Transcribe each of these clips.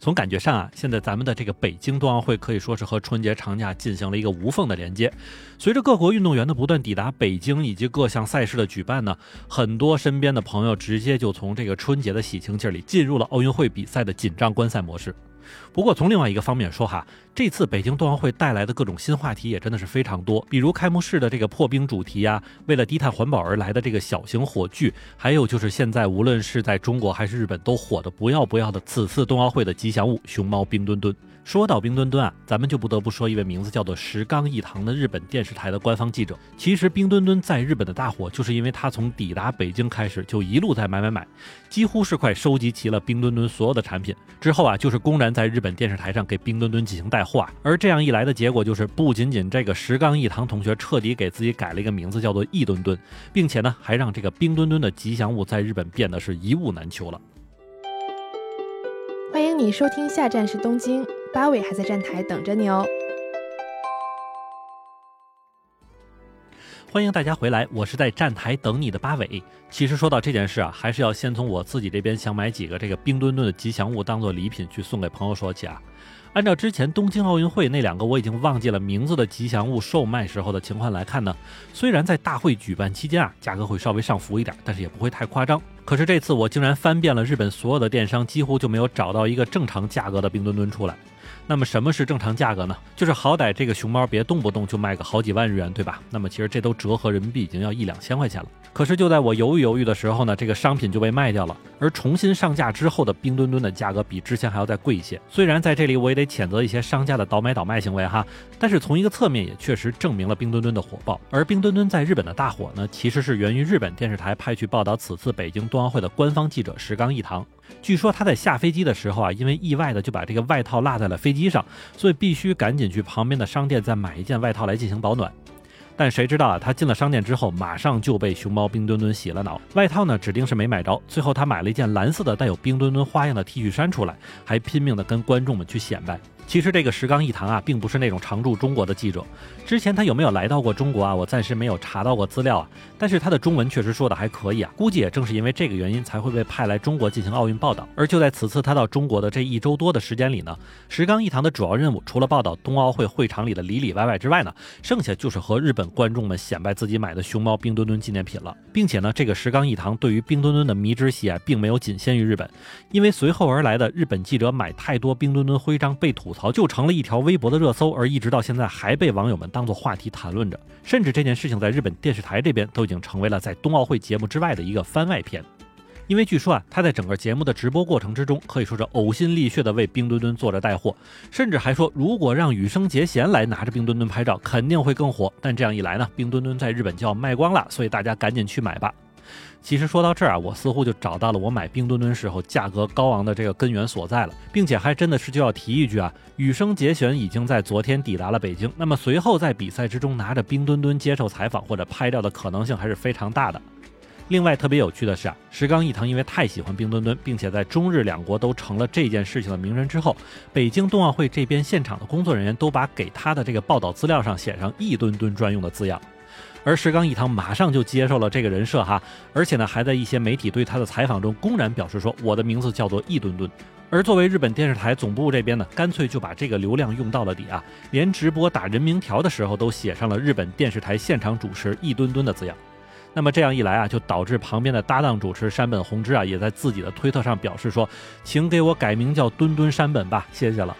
从感觉上啊，现在咱们的这个北京冬奥会可以说是和春节长假进行了一个无缝的连接。随着各国运动员的不断抵达北京，以及各项赛事的举办呢，很多身边的朋友直接就从这个春节的喜庆劲儿里进入了奥运会比赛的紧张观赛模式。不过从另外一个方面说哈，这次北京冬奥会带来的各种新话题也真的是非常多，比如开幕式的这个破冰主题呀，为了低碳环保而来的这个小型火炬，还有就是现在无论是在中国还是日本都火的不要不要的此次冬奥会的吉祥物熊猫冰墩墩。说到冰墩墩啊，咱们就不得不说一位名字叫做石冈一堂的日本电视台的官方记者。其实冰墩墩在日本的大火，就是因为他从抵达北京开始就一路在买买买，几乎是快收集齐了冰墩墩所有的产品。之后啊，就是公然在日本电视台上给冰墩墩进行带带货。而这样一来的结果就是，不仅仅这个石冈一堂同学彻底给自己改了一个名字，叫做一吨吨，并且呢，还让这个冰墩墩的吉祥物在日本变得是一物难求了。欢迎你收听，下站是东京。八尾还在站台等着你哦！欢迎大家回来，我是在站台等你的八尾。其实说到这件事啊，还是要先从我自己这边想买几个这个冰墩墩的吉祥物当做礼品去送给朋友说起啊。按照之前东京奥运会那两个我已经忘记了名字的吉祥物售卖时候的情况来看呢，虽然在大会举办期间啊，价格会稍微上浮一点，但是也不会太夸张。可是这次我竟然翻遍了日本所有的电商，几乎就没有找到一个正常价格的冰墩墩出来。那么什么是正常价格呢？就是好歹这个熊猫别动不动就卖个好几万日元，对吧？那么其实这都折合人民币已经要一两千块钱了。可是就在我犹豫犹豫的时候呢，这个商品就被卖掉了。而重新上架之后的冰墩墩的价格比之前还要再贵一些。虽然在这里我也得谴责一些商家的倒买倒卖行为哈，但是从一个侧面也确实证明了冰墩墩的火爆。而冰墩墩在日本的大火呢，其实是源于日本电视台派去报道此次北京冬奥会的官方记者石刚一堂。据说他在下飞机的时候啊，因为意外的就把这个外套落在了飞机上，所以必须赶紧去旁边的商店再买一件外套来进行保暖。但谁知道啊，他进了商店之后，马上就被熊猫冰墩墩洗了脑。外套呢，指定是没买着。最后他买了一件蓝色的带有冰墩墩花样的 T 恤衫出来，还拼命的跟观众们去显摆。其实这个石冈一堂啊，并不是那种常驻中国的记者。之前他有没有来到过中国啊？我暂时没有查到过资料啊。但是他的中文确实说的还可以啊。估计也正是因为这个原因，才会被派来中国进行奥运报道。而就在此次他到中国的这一周多的时间里呢，石冈一堂的主要任务，除了报道冬奥会会场里的里里外外之外呢，剩下就是和日本观众们显摆自己买的熊猫冰墩墩纪念品了。并且呢，这个石冈一堂对于冰墩墩的迷之喜爱，并没有仅限于日本，因为随后而来的日本记者买太多冰墩墩徽章被吐槽。好，就成了一条微博的热搜，而一直到现在还被网友们当做话题谈论着。甚至这件事情在日本电视台这边都已经成为了在冬奥会节目之外的一个番外篇。因为据说啊，他在整个节目的直播过程之中，可以说是呕心沥血的为冰墩墩做着带货，甚至还说如果让羽生结弦来拿着冰墩墩拍照，肯定会更火。但这样一来呢，冰墩墩在日本就要卖光了，所以大家赶紧去买吧。其实说到这儿啊，我似乎就找到了我买冰墩墩时候价格高昂的这个根源所在了，并且还真的是就要提一句啊，羽生结弦已经在昨天抵达了北京，那么随后在比赛之中拿着冰墩墩接受采访或者拍照的可能性还是非常大的。另外特别有趣的是啊，石刚一堂因为太喜欢冰墩墩，并且在中日两国都成了这件事情的名人之后，北京冬奥会这边现场的工作人员都把给他的这个报道资料上写上一墩墩专用的字样。而石冈一堂马上就接受了这个人设哈，而且呢，还在一些媒体对他的采访中公然表示说：“我的名字叫做一吨吨。”而作为日本电视台总部这边呢，干脆就把这个流量用到了底啊，连直播打人名条的时候都写上了日本电视台现场主持一吨吨的字样。那么这样一来啊，就导致旁边的搭档主持山本弘之啊，也在自己的推特上表示说：“请给我改名叫墩墩山本吧，谢谢了。”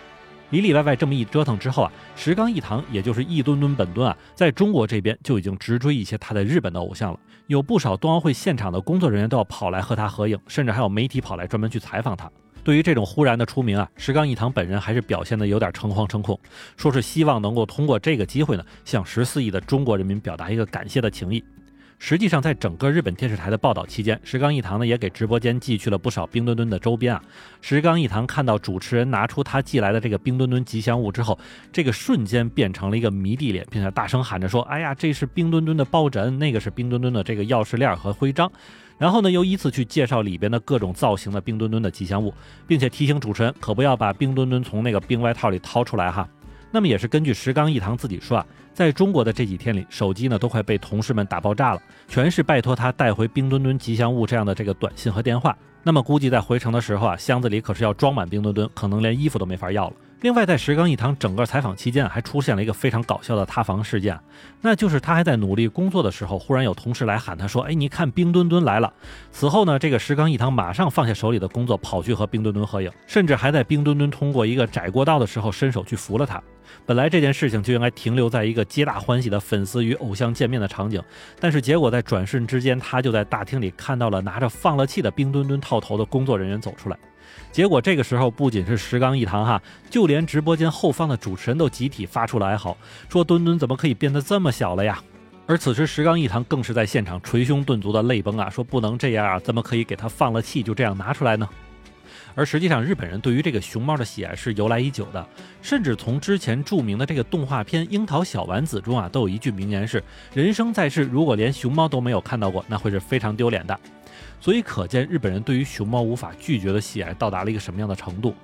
里里外外这么一折腾之后啊，石刚一堂也就是一吨吨本吨啊，在中国这边就已经直追一些他在日本的偶像了。有不少冬奥会现场的工作人员都要跑来和他合影，甚至还有媒体跑来专门去采访他。对于这种忽然的出名啊，石刚一堂本人还是表现的有点诚惶诚恐，说是希望能够通过这个机会呢，向十四亿的中国人民表达一个感谢的情谊。实际上，在整个日本电视台的报道期间，石冈一堂呢也给直播间寄去了不少冰墩墩的周边啊。石冈一堂看到主持人拿出他寄来的这个冰墩墩吉祥物之后，这个瞬间变成了一个迷弟脸，并且大声喊着说：“哎呀，这是冰墩墩的抱枕，那个是冰墩墩的这个钥匙链和徽章。”然后呢，又依次去介绍里边的各种造型的冰墩墩的吉祥物，并且提醒主持人可不要把冰墩墩从那个冰外套里掏出来哈。那么也是根据石冈一堂自己说啊。在中国的这几天里，手机呢都快被同事们打爆炸了，全是拜托他带回冰墩墩吉祥物这样的这个短信和电话。那么估计在回城的时候啊，箱子里可是要装满冰墩墩，可能连衣服都没法要了。另外，在石冈一堂整个采访期间，还出现了一个非常搞笑的塌房事件，那就是他还在努力工作的时候，忽然有同事来喊他说：“哎，你看冰墩墩来了。”此后呢，这个石冈一堂马上放下手里的工作，跑去和冰墩墩合影，甚至还在冰墩墩通过一个窄过道的时候，伸手去扶了他。本来这件事情就应该停留在一个皆大欢喜的粉丝与偶像见面的场景，但是结果在转瞬之间，他就在大厅里看到了拿着放了气的冰墩墩套头的工作人员走出来。结果这个时候，不仅是石刚一堂哈，就连直播间后方的主持人都集体发出了哀嚎，说墩墩怎么可以变得这么小了呀？而此时石刚一堂更是在现场捶胸顿足的泪崩啊，说不能这样啊，怎么可以给他放了气就这样拿出来呢？而实际上，日本人对于这个熊猫的喜爱是由来已久的，甚至从之前著名的这个动画片《樱桃小丸子》中啊，都有一句名言是：人生在世，如果连熊猫都没有看到过，那会是非常丢脸的。所以可见，日本人对于熊猫无法拒绝的喜爱到达了一个什么样的程度。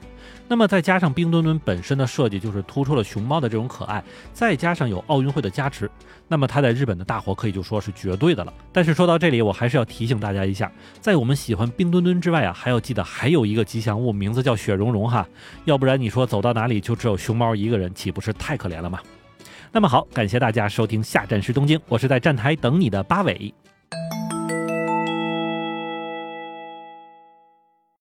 那么再加上冰墩墩本身的设计就是突出了熊猫的这种可爱，再加上有奥运会的加持，那么它在日本的大火可以就说是绝对的了。但是说到这里，我还是要提醒大家一下，在我们喜欢冰墩墩之外啊，还要记得还有一个吉祥物，名字叫雪融融哈。要不然你说走到哪里就只有熊猫一个人，岂不是太可怜了吗？那么好，感谢大家收听下站是东京，我是在站台等你的八尾。